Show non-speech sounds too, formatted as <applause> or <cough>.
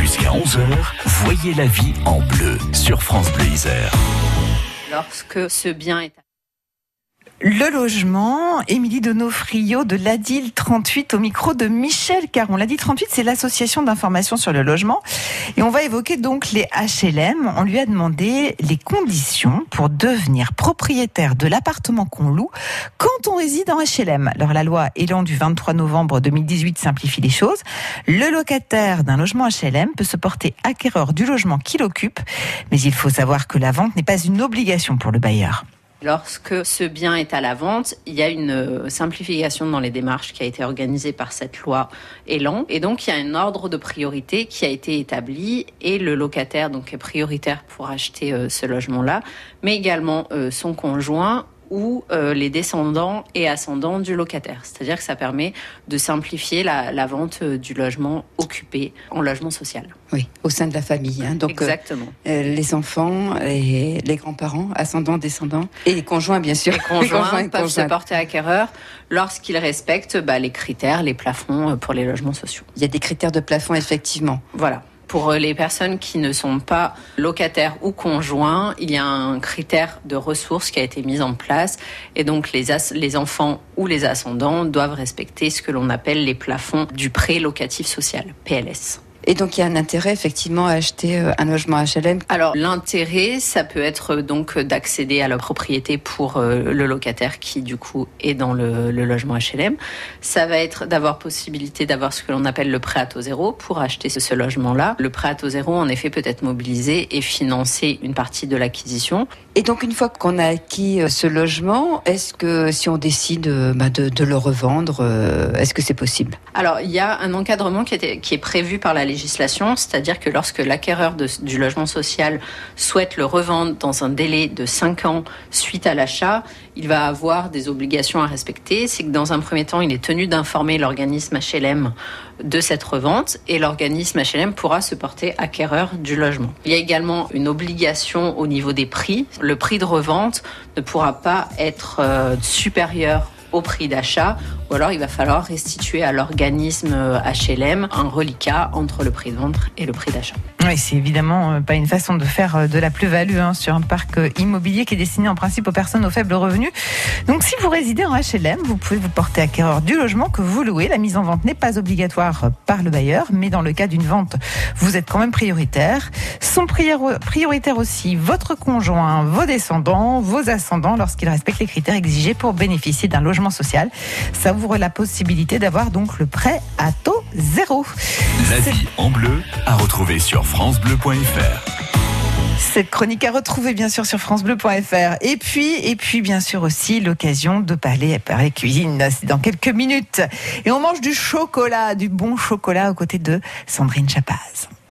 Jusqu'à 11h, voyez la vie en bleu sur France Bleu Isère. Lorsque ce bien est le logement, Émilie Donofrio de l'ADIL 38 au micro de Michel Caron. L'ADIL 38, c'est l'association d'information sur le logement. Et on va évoquer donc les HLM. On lui a demandé les conditions pour devenir propriétaire de l'appartement qu'on loue quand on réside en HLM. Alors la loi Élan du 23 novembre 2018 simplifie les choses. Le locataire d'un logement HLM peut se porter acquéreur du logement qu'il occupe, mais il faut savoir que la vente n'est pas une obligation pour le bailleur. Lorsque ce bien est à la vente, il y a une euh, simplification dans les démarches qui a été organisée par cette loi Elan. Et donc, il y a un ordre de priorité qui a été établi et le locataire donc est prioritaire pour acheter euh, ce logement-là, mais également euh, son conjoint ou euh, les descendants et ascendants du locataire. C'est-à-dire que ça permet de simplifier la, vente euh, du logement occupé en logement social. Oui, au sein de la famille. Hein. Donc, euh, Exactement. les enfants, et les grands-parents, ascendants, descendants, et les conjoints, bien sûr. Les conjoints, <laughs> peuvent se porter acquéreurs lorsqu'ils respectent bah, les critères, les plafonds pour les logements sociaux. Il y a des critères de plafond, effectivement. Voilà. Pour euh, les personnes qui ne sont pas locataires ou conjoints, il y a un critère de ressources qui a été mis en place et donc les, les enfants ou les ascendants doivent respecter ce que l'on appelle les plafonds du prêt locatif social, PLS. Et donc il y a un intérêt effectivement à acheter euh, un logement HLM. Alors l'intérêt, ça peut être euh, donc d'accéder à la propriété pour euh, le locataire qui du coup est dans le, logement HLM. Ça va être d'avoir possibilité d'avoir ce que l'on appelle le prêt à taux zéro pour acheter ce, logement-là. Le prêt à taux zéro en effet peut être mobilisé et financer une partie de l'acquisition. Et donc une fois qu'on a acquis ce logement, est-ce que si on décide bah, de, le revendre, est-ce que c'est possible? Alors il y a un encadrement qui, qui est prévu par la c'est-à-dire que lorsque l'acquéreur du logement social souhaite le revendre dans un délai de 5 ans suite à l'achat, il va avoir des obligations à respecter. C'est que dans un premier temps, il est tenu d'informer l'organisme HLM de cette revente et l'organisme HLM pourra se porter acquéreur du logement. Il y a également une obligation au niveau des prix. Le prix de revente ne pourra pas être euh, supérieur au prix d'achat, ou alors il va falloir restituer à l'organisme HLM un reliquat entre le prix de vente et le prix d'achat. Oui, c'est évidemment euh, pas une façon de faire euh, de la plus-value hein, sur un parc euh, immobilier qui est destiné en principe aux personnes aux faibles revenus. Donc si vous résidez en HLM, vous pouvez vous porter acquéreur du logement que vous louez. La mise en vente n'est pas obligatoire par le bailleur, mais dans le cas d'une vente, vous êtes quand même prioritaire. Sont prioritaires aussi votre conjoint, vos descendants, vos ascendants lorsqu'ils respectent les critères exigés pour bénéficier d'un logement social. Ça ouvre la possibilité d'avoir donc le prêt à taux zéro. La vie en bleu à retrouver sur francebleu.fr. Cette chronique à retrouver bien sûr sur francebleu.fr. Et puis, et puis bien sûr aussi l'occasion de parler, parler cuisine dans quelques minutes. Et on mange du chocolat, du bon chocolat aux côtés de Sandrine Chapaz.